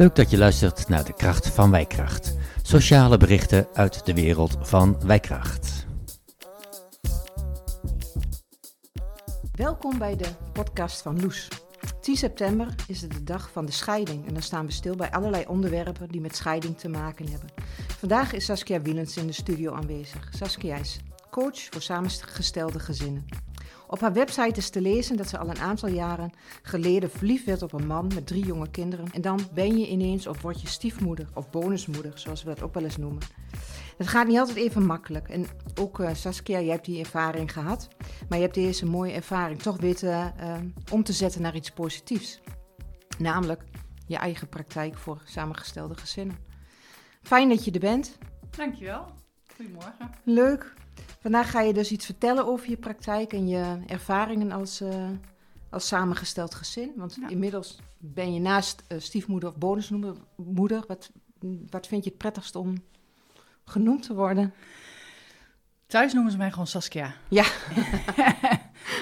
Leuk dat je luistert naar de kracht van Wijkracht. Sociale berichten uit de wereld van Wijkracht. Welkom bij de podcast van Loes. 10 september is het de dag van de scheiding en dan staan we stil bij allerlei onderwerpen die met scheiding te maken hebben. Vandaag is Saskia Wielens in de studio aanwezig. Saskia is coach voor samengestelde gezinnen. Op haar website is te lezen dat ze al een aantal jaren geleden verliefd werd op een man met drie jonge kinderen. En dan ben je ineens of word je stiefmoeder of bonusmoeder, zoals we dat ook wel eens noemen. Het gaat niet altijd even makkelijk. En ook uh, Saskia, jij hebt die ervaring gehad. Maar je hebt deze mooie ervaring toch weten uh, om te zetten naar iets positiefs. Namelijk je eigen praktijk voor samengestelde gezinnen. Fijn dat je er bent. Dankjewel. Goedemorgen. Leuk. Vandaag ga je dus iets vertellen over je praktijk en je ervaringen als, uh, als samengesteld gezin. Want ja. inmiddels ben je naast uh, stiefmoeder of bonusmoeder. Wat, wat vind je het prettigst om genoemd te worden? Thuis noemen ze mij gewoon Saskia. Ja.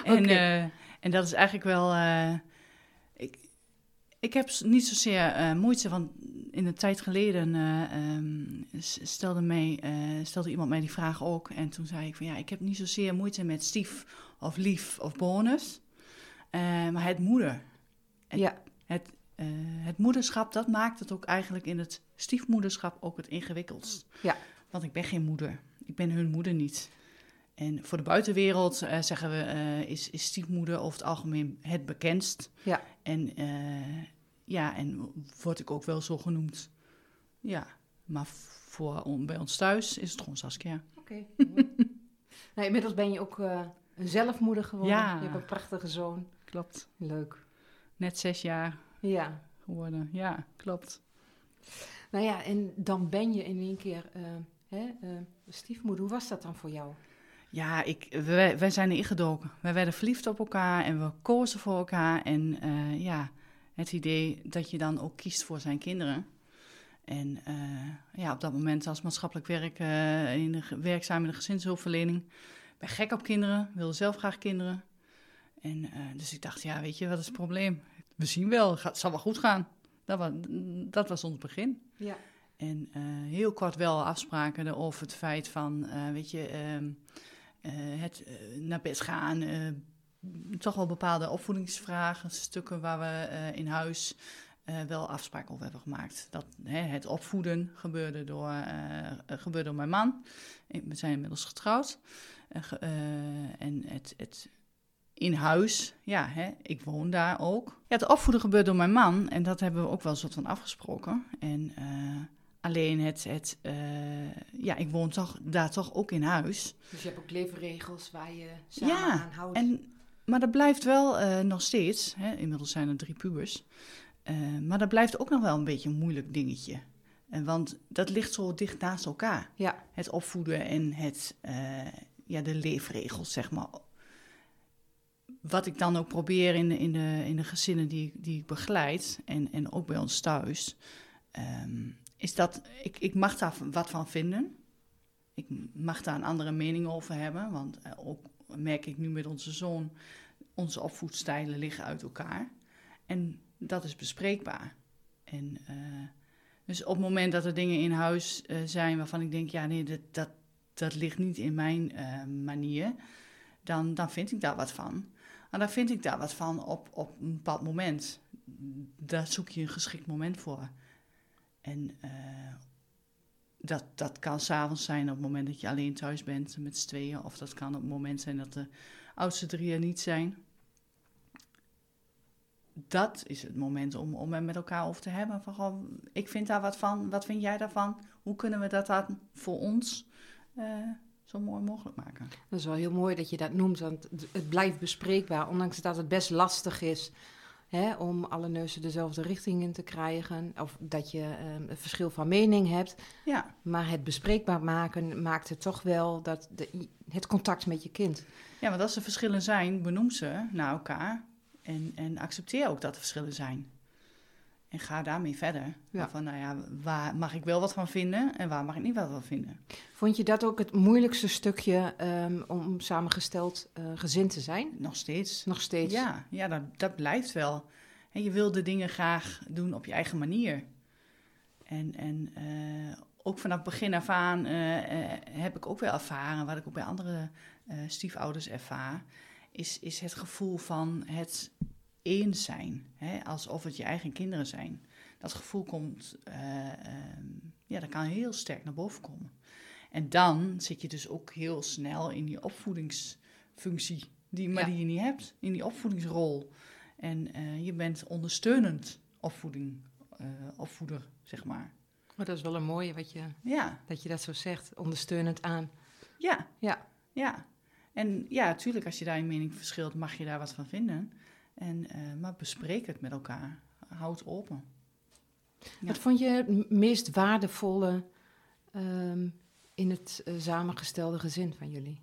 en, okay. uh, en dat is eigenlijk wel. Ik, heb niet zozeer moeite, want in een tijd geleden uh, um, stelde, mij, uh, stelde iemand mij die vraag ook. En toen zei ik van ja, ik heb niet zozeer moeite met stief of lief of bonus. Maar het moeder. Het, ja. Het, het moederschap, dat maakt het ook eigenlijk in het stiefmoederschap ook het ingewikkeldst. Ja. Want ik ben geen moeder. Ik ben hun moeder niet. En voor de buitenwereld zeggen we, is, is stiefmoeder over het algemeen het bekendst. Ja. En ja, en word ik ook wel zo genoemd. Ja, maar voor, on, bij ons thuis is het gewoon Saskia. Oké. Okay. nou, inmiddels ben je ook uh, een zelfmoeder geworden. Ja. Je hebt een prachtige zoon. Klopt. Leuk. Net zes jaar ja. geworden. Ja, klopt. Nou ja, en dan ben je in één keer uh, hè, uh, stiefmoeder. Hoe was dat dan voor jou? Ja, ik, wij, wij zijn ingedoken. Wij werden verliefd op elkaar en we kozen voor elkaar. En ja, het idee dat je dan ook kiest voor zijn kinderen. En uh, ja, op dat moment als maatschappelijk werk, uh, in de, werkzaam in de gezinshulpverlening. ben gek op kinderen, wilde zelf graag kinderen. En uh, dus ik dacht, ja, weet je, wat is het probleem? We zien wel, het zal wel goed gaan. Dat was, dat was ons begin. Ja. En heel kort wel afspraken over het feit van, weet je, ehm, het naar bed gaan toch wel bepaalde opvoedingsvragen, stukken waar we in huis wel afspraken over hebben gemaakt. Dat het opvoeden gebeurde door, gebeurde door mijn man. We zijn inmiddels getrouwd. en het, het in huis, ja, hè, ik woon daar ook. Ja, het opvoeden gebeurt door mijn man en dat hebben we ook wel een soort van afgesproken. En alleen het, het ja, ik woon toch, daar toch ook in huis. Dus je hebt ook leefregels waar je samen ja, aan houdt. En, maar dat blijft wel uh, nog steeds, hè, inmiddels zijn er drie pubers, uh, maar dat blijft ook nog wel een beetje een moeilijk dingetje. En want dat ligt zo dicht naast elkaar. Ja. Het opvoeden en het, ja, de leefregels, zeg maar. Wat ik dan ook probeer in de, in de, in de gezinnen die, die ik begeleid, en, en ook bij ons thuis, um, is dat ik, ik mag daar wat van vinden. Ik mag daar een andere mening over hebben, want ook merk ik nu met onze zoon, onze opvoedstijlen liggen uit elkaar. En dat is bespreekbaar. En uh, dus op het moment dat er dingen in huis uh, zijn waarvan ik denk, ja nee, dat, dat, dat ligt niet in mijn manier, dan, dan vind ik daar wat van. En dan vind ik daar wat van op, op een bepaald moment. Daar zoek je een geschikt moment voor. En dat, dat kan s'avonds zijn op het moment dat je alleen thuis bent met z'n tweeën. Of dat kan op het moment zijn dat de oudste drie er niet zijn. Dat is het moment om, om met elkaar over te hebben. Van, goh, ik vind daar wat van, wat vind jij daarvan? Hoe kunnen we dat dan voor ons uh, zo mooi mogelijk maken? Dat is wel heel mooi dat je dat noemt, want het blijft bespreekbaar. Ondanks dat het best lastig is Hè, om alle neuzen dezelfde richting in te krijgen. Of dat je um, een verschil van mening hebt. Ja. Maar het bespreekbaar maken maakt het toch wel dat de, het contact met je kind. Ja, want als er verschillen zijn, benoem ze naar elkaar. En, en accepteer ook dat er verschillen zijn. En ga daarmee verder. Ja. Van, nou ja, waar mag ik wel wat van vinden en waar mag ik niet wat van vinden? Vond je dat ook het moeilijkste stukje um, om samengesteld uh, gezin te zijn? Nog steeds. Nog steeds? Ja, ja dat, dat blijft wel. En je wil de dingen graag doen op je eigen manier. En, en eh, ook vanaf begin af aan eh, eh, heb ik ook wel ervaren, wat ik ook bij andere stiefouders ervaar, is, is het gevoel van het eens zijn. Hè? Alsof het je eigen kinderen zijn. Dat gevoel komt, ehm, ja, dat kan heel sterk naar boven komen. En dan zit je dus ook heel snel in die opvoedingsfunctie, die, maar die je niet hebt, in die opvoedingsrol. En uh, je bent ondersteunend opvoeding, uh, opvoeder, zeg maar. Maar dat is wel een mooie wat je, ja. dat je dat zo zegt, ondersteunend aan. Ja. Ja. Ja. En ja, natuurlijk, als je daar in mening verschilt, mag je daar wat van vinden. En, uh, maar bespreek het met elkaar. Houd open. Ja. Wat vond je het meest waardevolle um, in het uh, samengestelde gezin van jullie?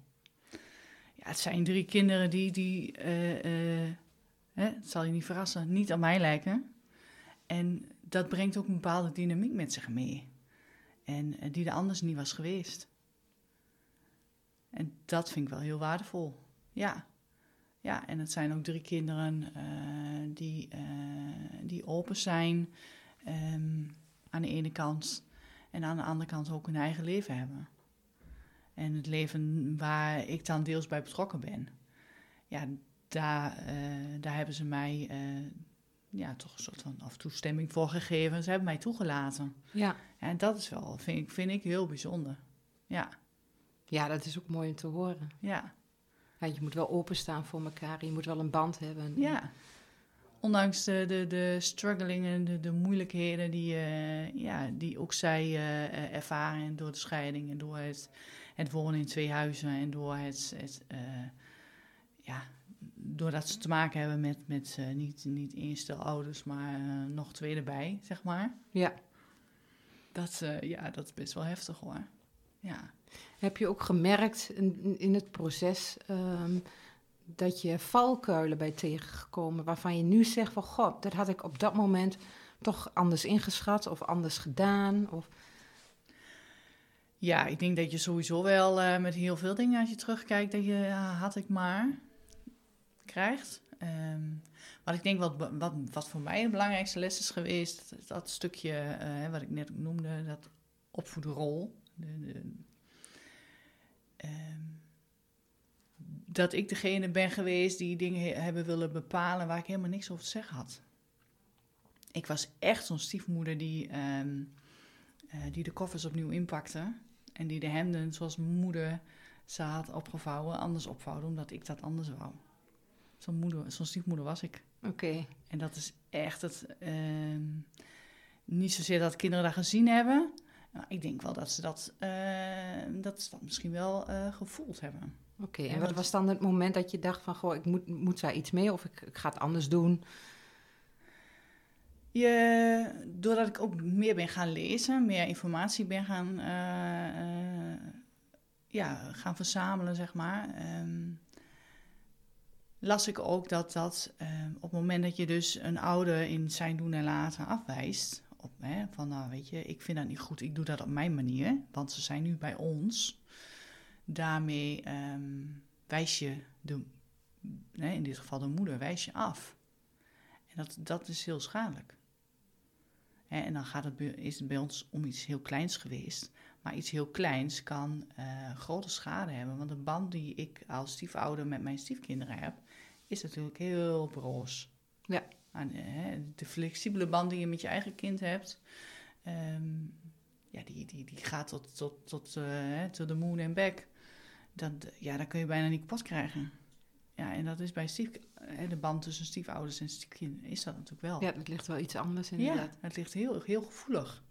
Ja, het zijn drie kinderen die, die uh, hè, het zal je niet verrassen, niet aan mij lijken. En dat brengt ook een bepaalde dynamiek met zich mee. En die er anders niet was geweest. En dat vind ik wel heel waardevol. Ja. Ja, en het zijn ook drie kinderen die, die open zijn um, aan de ene kant en aan de andere kant ook hun eigen leven hebben. En het leven waar ik dan deels bij betrokken ben. Ja, daar, uh, daar hebben ze mij ja, toch een soort van af toestemming voor gegeven. Ze hebben mij toegelaten. Ja. En dat is wel, vind ik, vind ik heel bijzonder. Ja. Ja, dat is ook mooi om te horen. Ja. Ja je moet wel openstaan voor elkaar. Je moet wel een band hebben. Ja ondanks de, de, de strugglingen, de, de moeilijkheden die, uh, ja, die ook zij uh, ervaren door de scheiding en door het, het wonen in twee huizen en door het, het uh, ja, doordat ze te maken hebben met, met niet, niet stel ouders, maar nog twee erbij, zeg maar. Ja. Dat, ja, dat is best wel heftig hoor. Ja. Heb je ook gemerkt in, in het proces um, dat je valkuilen bij tegengekomen waarvan je nu zegt van god, dat had ik op dat moment toch anders ingeschat of anders gedaan? Of... Ja, ik denk dat je sowieso wel uh, met heel veel dingen als je terugkijkt, dat je had ik maar krijgt. Um, wat ik denk wat, wat, wat voor mij de belangrijkste les is geweest, dat, dat stukje uh, wat ik net noemde, dat opvoederrol. De, de, um, dat ik degene ben geweest die dingen hebben willen bepalen waar ik helemaal niks over te zeggen had. Ik was echt zo'n stiefmoeder die, um, uh, die de koffers opnieuw inpakte. En die de hemden, zoals moeder ze had opgevouwen, anders opvouwde, omdat ik dat anders wou. Zo'n, moeder, zo'n stiefmoeder was ik. Oké. Okay. En dat is echt het. Uh, niet zozeer dat kinderen dat gezien hebben. Maar ik denk wel dat ze dat, uh, dat, ze dat misschien wel uh, gevoeld hebben. Oké, okay, en wat was dan het moment dat je dacht van... goh, ik moet, moet daar iets mee of ik, ik ga het anders doen? Je, doordat ik ook meer ben gaan lezen, meer informatie ben gaan, uh, uh, ja, gaan verzamelen, zeg maar... Um, las ik ook dat dat um, op het moment dat je dus een ouder in zijn doen en laten afwijst... Van nou weet je, ik vind dat niet goed, ik doe dat op mijn manier, want ze zijn nu bij ons daarmee um, wijs je de, in dit geval de moeder, wijs je af. En dat, dat is heel schadelijk. En dan gaat het, is het bij ons om iets heel kleins geweest. Maar iets heel kleins kan uh, grote schade hebben. Want de band die ik als stiefouder met mijn stiefkinderen heb, is natuurlijk heel broos. Ja. En, uh, de flexibele band die je met je eigen kind hebt, um, ja, die, die, die gaat tot, tot, tot, uh, tot de moon en back dat, ja, dat kun je bijna niet kapot krijgen. Ja, en dat is bij stief, de band tussen stiefouders en stiefkinderen is dat natuurlijk wel. Ja, het ligt wel iets anders inderdaad. Ja, het ligt heel, heel gevoelig.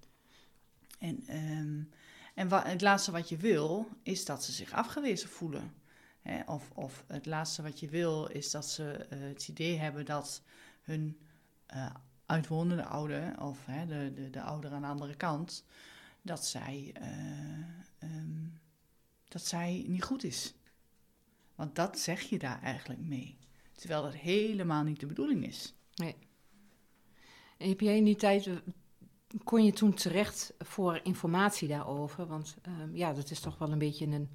En, um, en het laatste wat je wil, is dat ze zich afgewezen voelen. Hè? Of, of het laatste wat je wil, is dat ze uh, het idee hebben dat hun uh, uitwonende ouder, of hè, de, de, de ouder aan de andere kant, dat zij... Uh, um, dat zij niet goed is. Want dat zeg je daar eigenlijk mee. Terwijl dat helemaal niet de bedoeling is. Nee. En heb jij in die tijd, kon je toen terecht voor informatie daarover? Want um, ja, dat is toch wel een beetje een,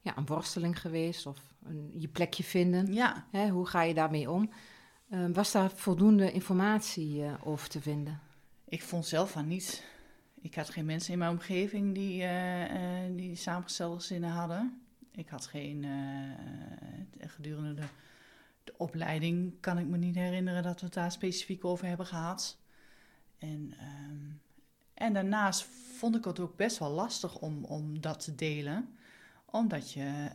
ja, een worsteling geweest of een, je plekje vinden. Ja. Hè, hoe ga je daarmee om? Ehm, was daar voldoende informatie uh, over te vinden? Ik vond zelf van niet. Ik had geen mensen in mijn omgeving die, uh, uh, die samengestelde zinnen hadden. Ik had geen. gedurende de, de, opleiding kan ik me niet herinneren dat we het daar specifiek over hebben gehad. En, um, en daarnaast vond ik het ook best wel lastig om, om dat te delen omdat je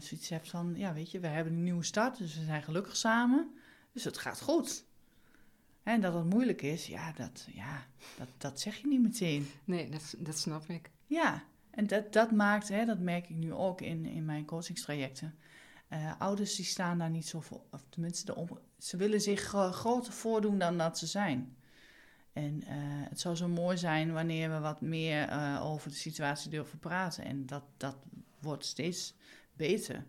zoiets hebt van, ja weet je, we hebben een nieuwe start, dus we zijn gelukkig samen. Dus het gaat goed. En dat het moeilijk is, ja, dat, ja, dat, dat zeg je niet meteen. Nee, dat, dat snap ik. Ja, en dat, dat maakt, hè, dat merk ik nu ook in, in mijn coachingstrajecten. Uh, ouders die staan daar niet zo voor, of tenminste, de ze willen zich uh, groter voordoen dan dat ze zijn. En uh, het zou zo mooi zijn wanneer we wat meer over de situatie durven praten. En dat, dat wordt steeds beter.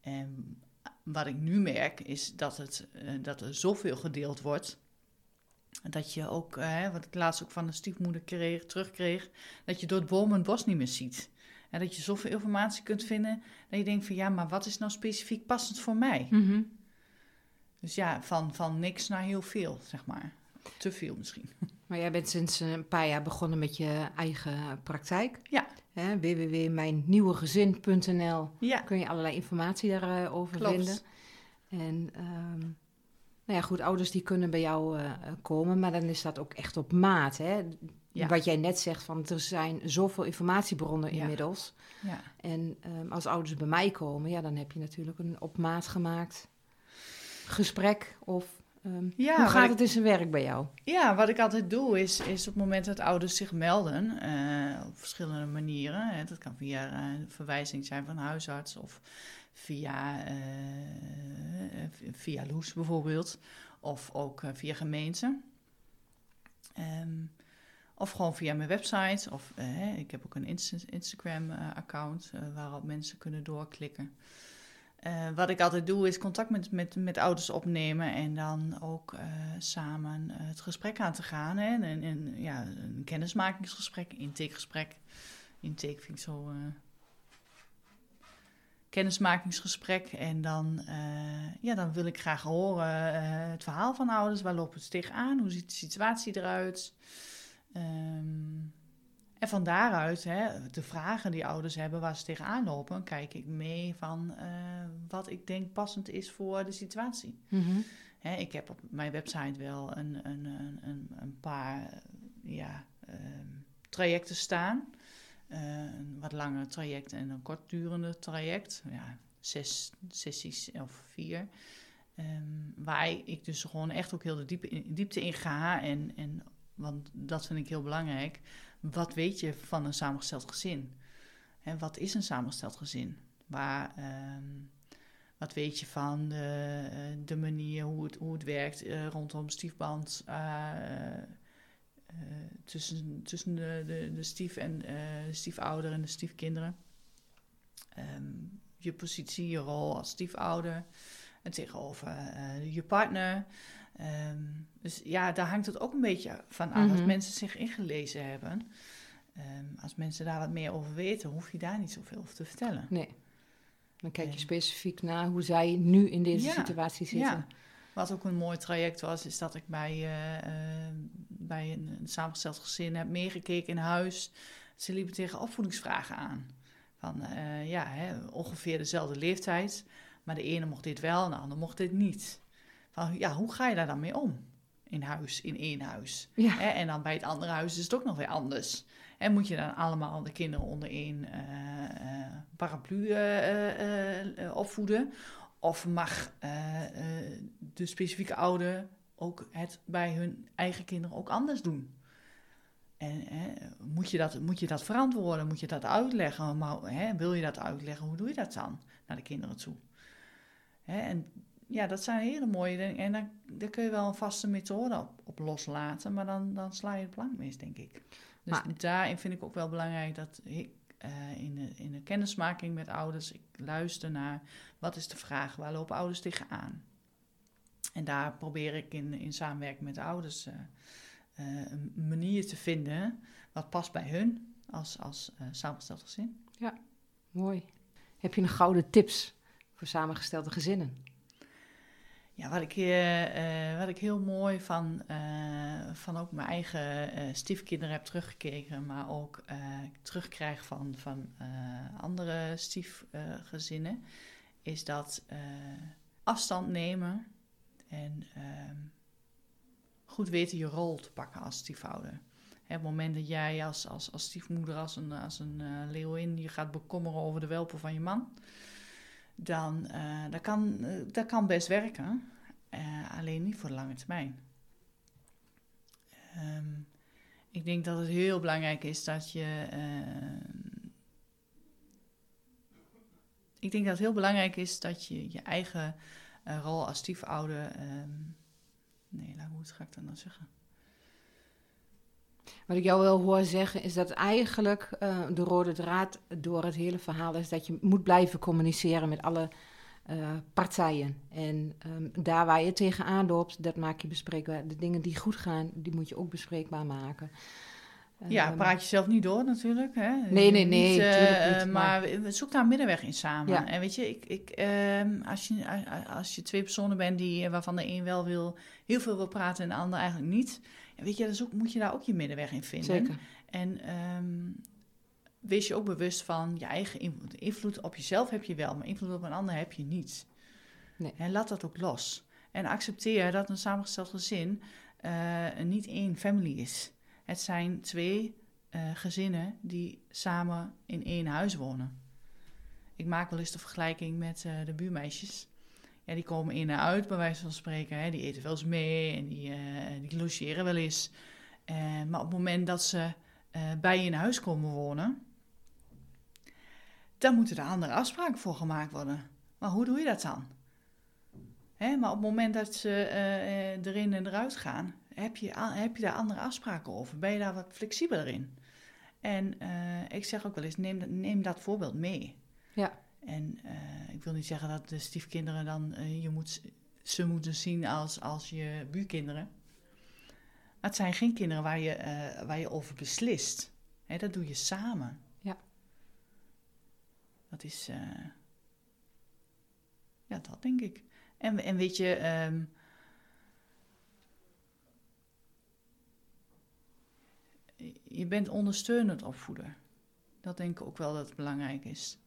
En wat ik nu merk is dat, het, uh, dat er zoveel gedeeld wordt. Dat je ook, uh, wat ik laatst ook van de stiefmoeder kreeg, terugkreeg, dat je door het boom en het bos niet meer ziet. En dat je zoveel informatie kunt vinden, dat je denkt van ja, maar wat is nou specifiek passend voor mij? Mm -hmm. Dus ja, van, van niks naar heel veel, zeg maar. Te veel misschien. Maar jij bent sinds een paar jaar begonnen met je eigen praktijk. Ja. www.mijnnieuwegezin.nl ja. kun je allerlei informatie daarover Klopt. vinden. En um, nou ja, goed, ouders die kunnen bij jou uh, komen, maar dan is dat ook echt op maat. Hè? Ja. Wat jij net zegt, van er zijn zoveel informatiebronnen Ja. inmiddels. Ja. En um, als ouders bij mij komen, ja, dan heb je natuurlijk een op maat gemaakt gesprek. Of um, Ja, hoe gaat ik- het in zijn werk bij jou? Ja, wat ik altijd doe is, is op het moment dat ouders zich melden, eh, op verschillende manieren. Hè, dat kan via eh, verwijzing zijn van huisarts of via, eh, via Loes bijvoorbeeld. Of ook via gemeente. Ehm, of gewoon via mijn website. Of hè, ik heb ook een Insta- Instagram-account waarop mensen kunnen doorklikken. Eh, wat ik altijd doe is contact met, met, met ouders opnemen en dan ook eh, samen eh, het gesprek aan te gaan. Hè? En, en, ja, een kennismakingsgesprek, intakegesprek. Intake vind ik zo. eh, kennismakingsgesprek. En dan, ja, dan wil ik graag horen het verhaal van ouders. Waar lopen ze tegenaan? Hoe ziet de situatie eruit? Ehm, en van daaruit, hè, de vragen die ouders hebben waar ze tegenaan lopen, kijk ik mee van eh, wat ik denk passend is voor de situatie. Hè, ik heb op mijn website wel een, een, een, een, paar ja, ehm, trajecten staan. Eh, een wat langer traject en een kortdurende traject. Ja, zes sessies of vier. Ehm, waar ik dus gewoon echt ook heel de diepe in, diepte in ga. En, en, want dat vind ik heel belangrijk. Wat weet je van een samengesteld gezin? En wat is een samengesteld gezin? Waar, ehm, wat weet je van de, eh, de manier hoe het, hoe het werkt eh, rondom stiefband? eh, tussen, tussen de, de, stief en de stiefouder en de stiefkinderen. Ehm, je positie, je rol als stiefouder en tegenover je partner. Ehm, dus ja, daar hangt het ook een beetje van af. Als Mhm. mensen zich ingelezen hebben, ehm, als mensen daar wat meer over weten, hoef je daar niet zoveel over te vertellen. Nee. Dan kijk je En- specifiek naar hoe zij nu in deze Ja, situatie zitten. Ja, wat ook een mooi traject was, is dat ik bij, eh, bij een, een samengesteld gezin heb meegekeken in huis. Ze liepen tegen opvoedingsvragen aan. Van eh, ja, hè, ongeveer dezelfde leeftijd, maar de ene mocht dit wel en de ander mocht dit niet. Van ja, hoe ga je daar dan mee om? In huis, in één huis. Ja. Hè, en dan bij het andere huis is het ook nog weer anders. En moet je dan allemaal de kinderen onder één eh, paraplu eh, opvoeden? Of mag de specifieke ouder ook het bij hun eigen kinderen ook anders doen? En hè, moet, je dat, moet je dat verantwoorden? Moet je dat uitleggen? Maar hè, wil je dat uitleggen? Hoe doe je dat dan naar de kinderen toe? Hè, en ja, dat zijn hele mooie dingen. En daar, daar kun je wel een vaste methode op, op loslaten, maar dan, dan sla je het plank mis, denk ik. Dus Maar- daarin vind ik ook wel belangrijk dat ik eh, in, de, in de kennismaking met ouders, ik luister naar wat is de vraag, waar lopen ouders tegenaan? En daar probeer ik in, in samenwerking met de ouders eh, een manier te vinden wat past bij hun als, als samengesteld gezin. Mooi. Heb je nog gouden tips voor samengestelde gezinnen? Ja, wat ik, eh, eh, wat ik heel mooi van, eh, van ook mijn eigen stiefkinderen heb teruggekeken, maar ook terugkrijg van, van andere stiefgezinnen, is dat afstand nemen en ehm, goed weten je rol te pakken als stiefouder. Hè, het moment dat jij als, als, als stiefmoeder, als een, als een leeuwin, je gaat bekommeren over de welpen van je man, dan eh, dat kan, eh, dat kan best werken. Eh, alleen niet voor de lange termijn. Ehm, ik denk dat het heel belangrijk is dat je. ehm, ik denk dat het heel belangrijk is dat je je eigen rol als stiefouder. ehm, nee, hoe ga ik dat nou zeggen? Wat ik jou wel hoor zeggen is dat eigenlijk eh, de rode draad door het hele verhaal is dat je moet blijven communiceren met alle eh, partijen. En ehm, daar waar je tegenaan loopt, dat maak je bespreekbaar. De dingen die goed gaan, die moet je ook bespreekbaar maken. Ja, Ehm, praat jezelf niet door natuurlijk. Hè? Nee, nee, nee, Niet, eh, niet, maar zoek daar een middenweg in samen. Ja. En weet je, ik, ik, ehm, als, je als je twee personen bent die, waarvan de een wel wil, heel veel wil praten en de ander eigenlijk niet. Weet je, dan zoek, moet je daar ook je middenweg in vinden. Zeker. En ehm, wees je ook bewust van je eigen invloed. Invloed op jezelf heb je wel, maar invloed op een ander heb je niet. Nee. En laat dat ook los. En accepteer dat een samengesteld gezin eh, niet één family is. Het zijn twee eh, gezinnen die samen in één huis wonen. Ik maak wel eens de vergelijking met eh, de buurmeisjes. Ja, die komen in en uit, bij wijze van spreken. Hè. Die eten wel eens mee en die, eh, die logeren wel eens. Eh, maar op het moment dat ze eh, bij je in huis komen wonen, dan moeten er andere afspraken voor gemaakt worden. Maar hoe doe je dat dan? Hè, maar op het moment dat ze erin en eruit gaan, heb je, heb je daar andere afspraken over? Ben je daar wat flexibeler in? En ik zeg ook wel eens, neem, neem dat voorbeeld mee. Ja. En eh, ik wil niet zeggen dat de stiefkinderen dan, eh, je moet ze moeten zien als, als je buurkinderen. Maar het zijn geen kinderen waar je, eh, waar je over beslist. Hè, dat doe je samen. Ja. Dat is, ja, dat denk ik. En, en weet je, ehm, je bent ondersteunend opvoeder. Dat denk ik ook wel dat het belangrijk is.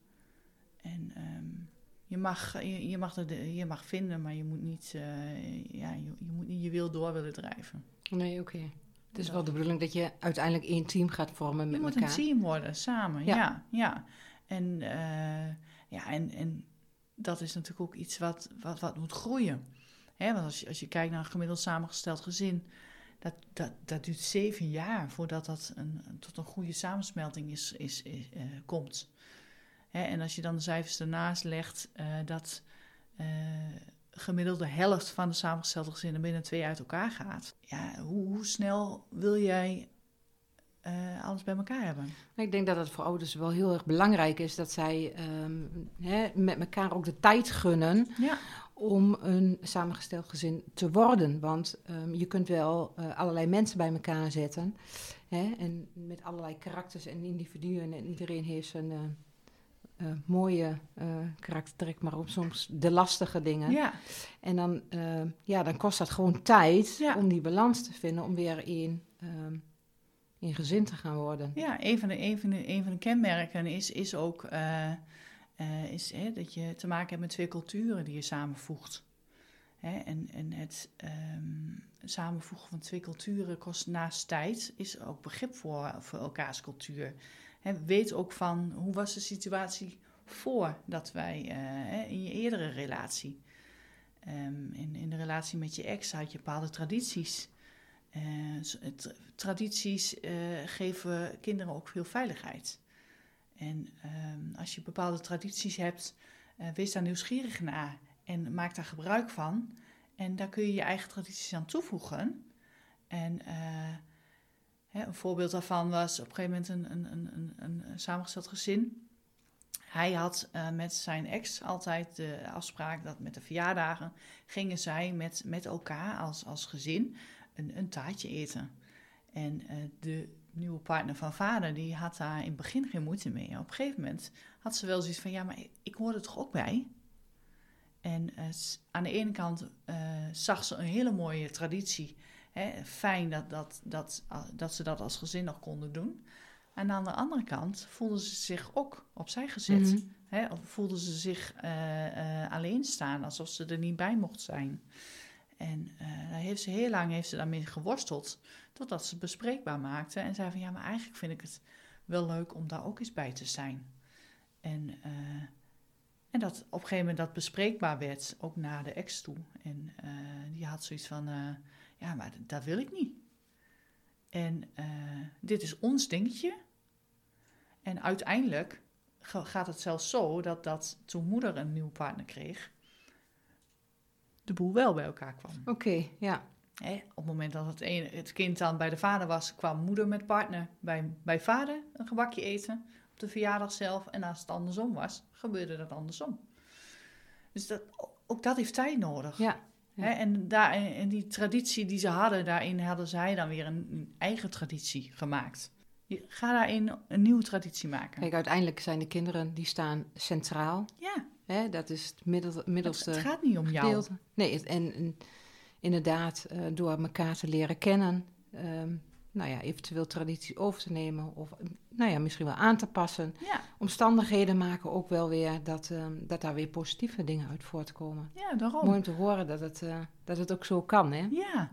En ehm, je, mag, je, je, mag je mag vinden, maar je moet niet, eh, ja, je, je moet niet je wil door willen drijven. Nee, oké. Het is wel de bedoeling dat je uiteindelijk één team gaat vormen Je met moet elkaar. een team worden, samen. Ja. Ja, ja. En, eh, ja, en, en dat is natuurlijk ook iets wat, wat, wat moet groeien. Hè, want als je, als je kijkt naar een gemiddeld samengesteld gezin, dat, dat, dat duurt zeven jaar voordat dat een, tot een goede samensmelting is, is, is, eh, komt. Hè, en als je dan de cijfers ernaast legt, eh, dat eh, gemiddeld de helft van de samengestelde gezinnen binnen twee jaar uit elkaar gaat. Ja, hoe, hoe snel wil jij eh, alles bij elkaar hebben? Ik denk dat het voor ouders wel heel erg belangrijk is dat zij ehm, hè, met elkaar ook de tijd gunnen Ja. om een samengesteld gezin te worden. Want ehm, je kunt wel allerlei mensen bij elkaar zetten. Hè, en met allerlei karakters en individuen. En iedereen heeft zijn eh, mooie eh karaktertrek, maar ook soms de lastige dingen. Ja, En dan, eh, ja, dan kost dat gewoon tijd Ja. om die balans te vinden, om weer in, ehm in gezin te gaan worden. ja een, van de, een, van de, een van de kenmerken is, is ook is, hè, dat je te maken hebt met twee culturen die je samenvoegt. Hè, en, en het ehm, samenvoegen van twee culturen kost naast tijd, is ook begrip voor, voor elkaars cultuur. Weet ook van hoe was de situatie voordat wij eh, in je eerdere relatie. Ehm, in, in de relatie met je ex had je bepaalde tradities. Eh, tradities eh, geven kinderen ook veel veiligheid. En ehm, als je bepaalde tradities hebt, wees daar nieuwsgierig naar en maak daar gebruik van. En daar kun je je eigen tradities aan toevoegen. En een voorbeeld daarvan was op een gegeven moment een, een, een, een, een, samengesteld gezin. Hij had eh, met zijn ex altijd de afspraak dat met de verjaardagen gingen zij met, met elkaar als, als gezin een, een taartje eten. En eh, de nieuwe partner van vader, die had daar in het begin geen moeite mee. Op een gegeven moment had ze wel zoiets van, ja, maar ik hoor er toch ook bij? En eh, aan de ene kant zag ze een hele mooie traditie. Fijn dat, dat, dat, ah, dat ze dat als gezin nog konden doen. En aan de andere kant voelden ze zich ook opzij gezet. Mhm. Hè? Of voelden ze zich eh, eh, alleen staan, alsof ze er niet bij mocht zijn. En eh, daar heeft ze heel lang heeft ze daarmee geworsteld, totdat ze het bespreekbaar maakte. En zei van, ja, maar eigenlijk vind ik het wel leuk om daar ook eens bij te zijn. En, en dat op een gegeven moment dat bespreekbaar werd, ook naar de ex toe. En die had zoiets van, ja, maar dat wil ik niet. En eh, dit is ons dingetje. En uiteindelijk ga- gaat het zelfs zo dat, dat toen moeder een nieuwe partner kreeg, de boel wel bij elkaar kwam. Oké, ja. Hè, op het moment dat het, het kind dan bij de vader was, kwam moeder met partner bij, bij vader een gebakje eten op de verjaardag zelf. En als het andersom was, gebeurde dat andersom. Dus dat, ook dat heeft tijd nodig. Ja. Hè, en, daar, en die traditie die ze hadden, daarin hadden zij dan weer een, eigen traditie gemaakt. Je, ga daarin een nieuwe traditie maken. Kijk, uiteindelijk zijn de kinderen, die staan centraal. ja, Hè? Dat is het middel, het, middelste het gaat niet om jou. gedeelte. Nee, het- en, en inderdaad, eh, door elkaar te leren kennen, ehm, nou ja, eventueel traditie over te nemen of nou ja, misschien wel aan te passen. Ja, Omstandigheden maken ook wel weer dat, ehm, dat daar weer positieve dingen uit voortkomen. ja, daarom. Mooi om te horen dat het, eh, dat het ook zo kan, hè? Ja,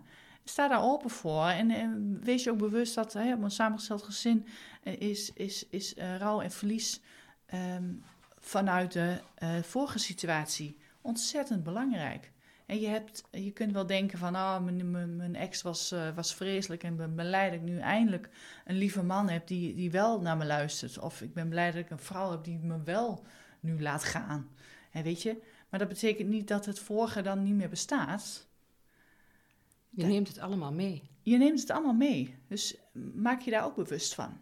sta daar open voor. En, en wees je ook bewust dat hè, op een samengesteld gezin eh, is, is, is eh, rouw en verlies ehm, vanuit de eh, vorige situatie ontzettend belangrijk. En je, hebt, je kunt wel denken van, ah, mijn, mijn, mijn ex was, eh, was vreselijk en ik ben blij dat ik nu eindelijk een lieve man heb die, die wel naar me luistert. Of ik ben blij dat ik een vrouw heb die me wel nu laat gaan. En weet je, maar dat betekent niet dat het vorige dan niet meer bestaat. Je neemt het allemaal mee. je neemt het allemaal mee. Dus maak je daar ook bewust van.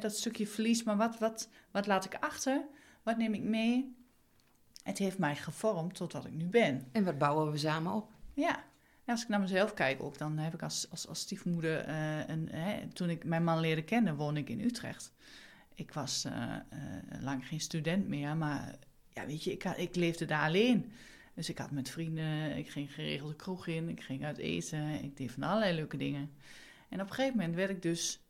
Dat stukje verlies, maar wat, wat, wat laat ik achter? Wat neem ik mee? Het heeft mij gevormd tot wat ik nu ben. En wat bouwen we samen op? Ja. En als ik naar mezelf kijk ook, dan heb ik als, als, als stiefmoeder... eh, een, hè, toen ik mijn man leerde kennen, woonde ik in Utrecht. Ik was eh, eh, lang geen student meer, maar ja, weet je, ik, had- ik leefde daar alleen. Dus ik had met vrienden, ik ging geregeld de kroeg in, ik ging uit eten, ik deed van allerlei leuke dingen. En op een gegeven moment werd ik dus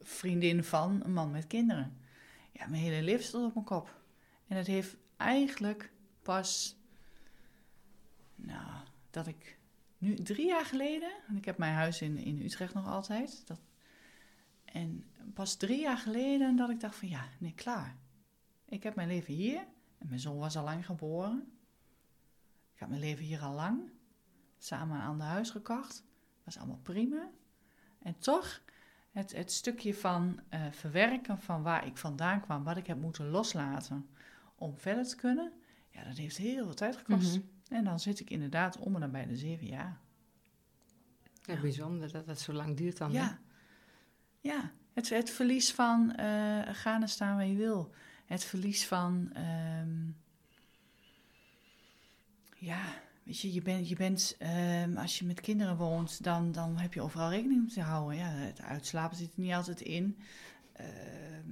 vriendin van een man met kinderen. Ja, mijn hele leven stond op mijn kop. En het heeft eigenlijk pas, nou, dat ik nu drie jaar geleden, en ik heb mijn huis in, in Utrecht nog altijd, dat, en pas drie jaar geleden dat ik dacht van ja, nee, klaar. Ik heb mijn leven hier, en mijn zoon was al lang geboren. Ik had mijn leven hier al lang, samen een ander huis gekocht, was allemaal prima. En toch, het, het stukje van eh, verwerken van waar ik vandaan kwam, wat ik heb moeten loslaten om verder te kunnen, ja, dat heeft heel veel tijd gekost. Mhm. En dan zit ik inderdaad om en nabij de zeven jaar. Ja, bijzonder dat dat zo lang duurt dan. hè? Ja, ja. Het, het verlies van eh gaan en staan waar je wil. Het verlies van, ehm, ja, weet je, je bent, je bent ehm, als je met kinderen woont, dan, dan heb je overal rekening mee te houden. Ja, het uitslapen zit er niet altijd in. Ehm,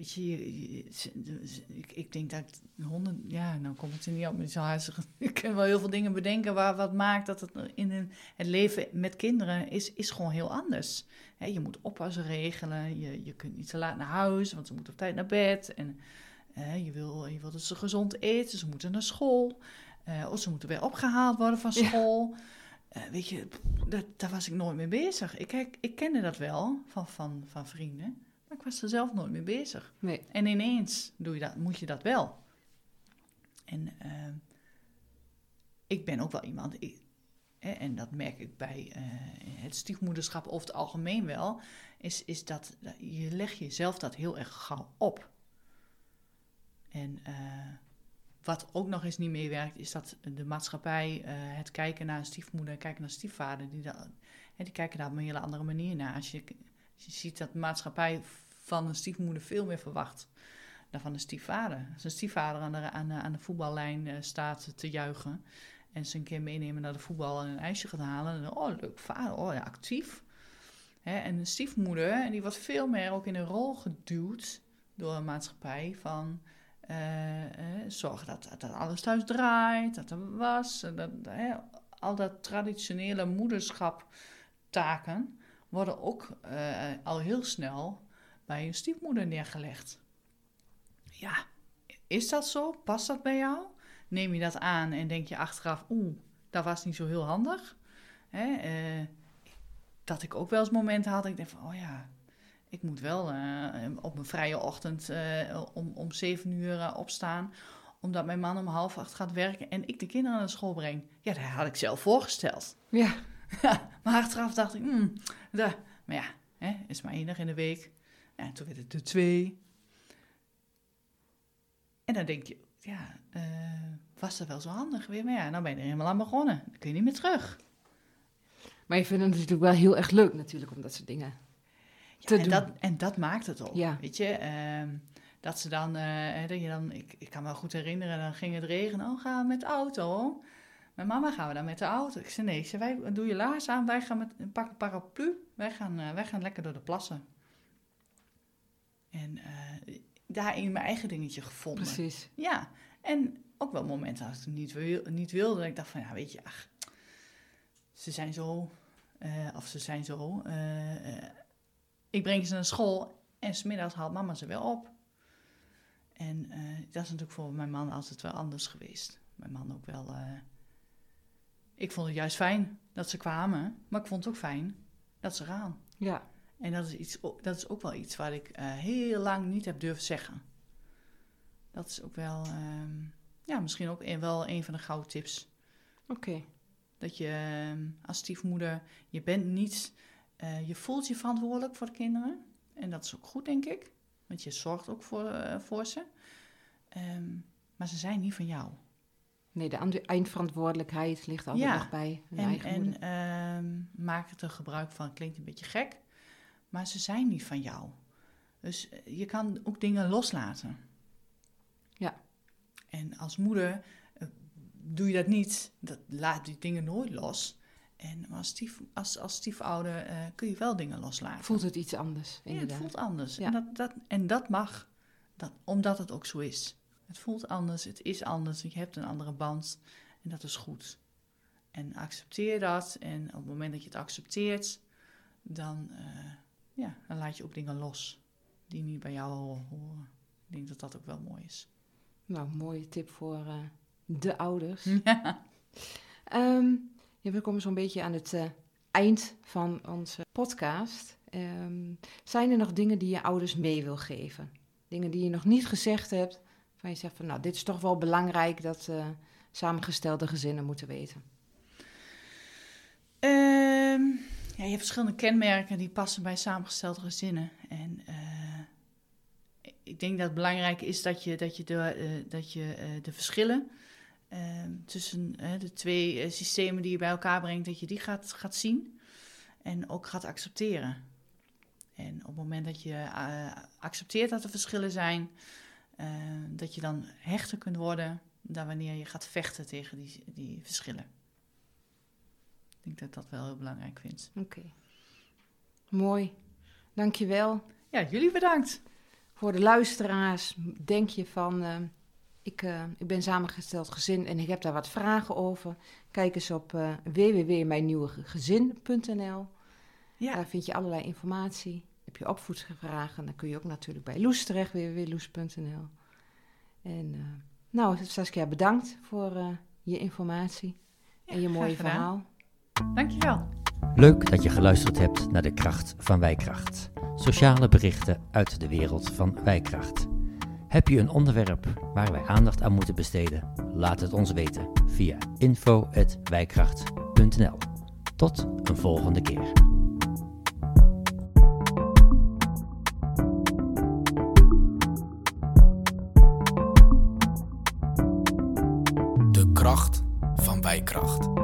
weet je, ik, ik denk dat ik honden, ja, nou komt het er niet op, maar zo huizig. Ik kan wel heel veel dingen bedenken waar wat maakt dat het in een, het leven met kinderen is, is gewoon heel anders. Je moet oppassen regelen, je, je kunt niet te laat naar huis, want ze moeten op tijd naar bed. En eh, je, wil, je wil dat ze gezond eten, ze moeten naar school. eh, of ze moeten weer opgehaald worden van Ja. school. Eh, weet je, dat, daar was ik nooit mee bezig. Ik, ik, ik kende dat wel van, van, van vrienden, maar ik was er zelf nooit mee bezig. Nee. En ineens doe je dat, moet je dat wel. En ehm, ik ben ook wel iemand, ik- hè, en dat merk ik bij eh, het stiefmoederschap over het algemeen wel, is, is dat, dat je legt jezelf dat heel erg gauw op. En eh, wat ook nog eens niet meewerkt, is dat de maatschappij eh, het kijken naar een stiefmoeder, kijken naar een stiefvader, die, dat, hè, die kijken daar op een hele andere manier naar. Als je, je ziet dat de maatschappij van een stiefmoeder veel meer verwacht dan van een stiefvader. Als een stiefvader aan de, aan aan de voetballijn eh, staat te juichen en ze een keer meenemen naar de voetbal en een ijsje gaat halen, oh leuk vader, oh ja, actief. Hè, en een stiefmoeder, die wordt veel meer ook in een rol geduwd door een maatschappij van, eh, eh, eh, zorgen dat, dat alles thuis draait, dat er was. Dat, al dat traditionele moederschaptaken worden ook eh, al heel snel bij een stiefmoeder neergelegd. Ja, is dat zo? Past dat bij jou? Neem je dat aan en denk je achteraf, oeh, dat was niet zo heel handig? Hè, eh, dat ik ook wel eens momenten had, ik denk van, oh ja, ik moet wel eh, op een vrije ochtend om, om zeven uur opstaan, omdat mijn man om half acht gaat werken en ik de kinderen naar school breng. Ja, dat had ik zelf voorgesteld. Ja, maar achteraf dacht ik, hmm, da- maar ja, hè, is maar één in de week. Ja, en toen werd het er twee. En dan denk je, ja, eh, was dat wel zo handig weer? Maar ja, nou ben je er helemaal aan begonnen. Dan kun je niet meer terug. maar je vindt het natuurlijk wel heel erg leuk natuurlijk om dat soort dingen Ja, te en, doen. dat, en dat maakt het ook. Ja. Weet je, ehm, dat ze dan, eh, dat je dan ik, ik kan me wel goed herinneren, dan ging het regenen. Oh, gaan we met de auto? Mijn mama, gaan we dan met de auto? Ik zei, nee, ik zei, wij, doe je laars aan, wij gaan met, pak een paraplu, wij gaan, eh, wij gaan lekker door de plassen. En eh, daarin mijn eigen dingetje gevonden. Precies. Ja, en ook wel momenten als ik het niet, wil, niet wilde, dat ik dacht van, ja, weet je, ach, ze zijn zo, eh, of ze zijn zo, ik breng ze naar school en smiddags haalt mama ze wel op. En dat is natuurlijk voor mijn man altijd wel anders geweest. Mijn man ook wel, ik vond het juist fijn dat ze kwamen, maar ik vond het ook fijn dat ze gaan. Ja, En dat is, iets, dat is ook wel iets waar ik eh, heel lang niet heb durven zeggen. Dat is ook wel, ehm, ja, misschien ook een, wel een van de gouden tips. oké. Dat je ehm, als stiefmoeder, je bent niet, eh, je voelt je verantwoordelijk voor de kinderen. En dat is ook goed, denk ik. Want je zorgt ook voor, eh, voor ze. Ehm, maar ze zijn niet van jou. Nee, de eindverantwoordelijkheid ligt altijd Ja, nog bij En, eigen en ehm, maak het er gebruik van. Klinkt een beetje gek, maar ze zijn niet van jou. Dus eh, je kan ook dingen loslaten. Ja. En als moeder eh, doe je dat niet. Dat, laat die dingen nooit los. En als, stief, als, als stiefouder eh, kun je wel dingen loslaten. Voelt het iets anders, ja, het inderdaad. voelt anders. Ja. En, dat, dat, en dat mag, dat, omdat het ook zo is. Het voelt anders, het is anders, je hebt een andere band en dat is goed. En accepteer dat en op het moment dat je het accepteert, dan, eh, ja, dan laat je ook dingen los die niet bij jou horen. Ik denk dat dat ook wel mooi is. Nou, mooie tip voor eh, de ouders. Ja. Ehm, ja, we komen zo'n beetje aan het eh, eind van onze podcast. Ehm, zijn er nog dingen die je ouders mee wil geven? Dingen die je nog niet gezegd hebt, van je zegt van nou, dit is toch wel belangrijk dat eh, samengestelde gezinnen moeten weten. Ehm, ja, je hebt verschillende kenmerken die passen bij samengestelde gezinnen. En eh, ik denk dat het belangrijk is dat je, dat je, de, eh, dat je de verschillen ehm, tussen de twee systemen die je bij elkaar brengt, dat je die gaat, gaat zien en ook gaat accepteren. En op het moment dat je accepteert dat er verschillen zijn, eh, dat je dan hechter kunt worden dan wanneer je gaat vechten tegen die, die verschillen. Ik denk dat ik dat wel heel belangrijk vind. Oké. Mooi. Dankjewel. Ja, jullie bedankt. Voor de luisteraars, denk je van, eh, ik, eh, ik ben samengesteld gezin en ik heb daar wat vragen over. Kijk eens op eh www.mijnnieuwegezin.nl. Ja, Daar vind je allerlei informatie. Heb je opvoedsvragen, dan kun je ook natuurlijk bij Loes terecht, www.loes.nl. En eh, nou, Saskia, bedankt voor eh, je informatie en je mooie gedaan. verhaal. dankjewel. Leuk dat je geluisterd hebt naar de kracht van Wijkracht. Sociale berichten uit de wereld van Wijkracht. Heb je een onderwerp waar wij aandacht aan moeten besteden? Laat het ons weten via info.wijkracht.nl. Tot een volgende keer. Kracht.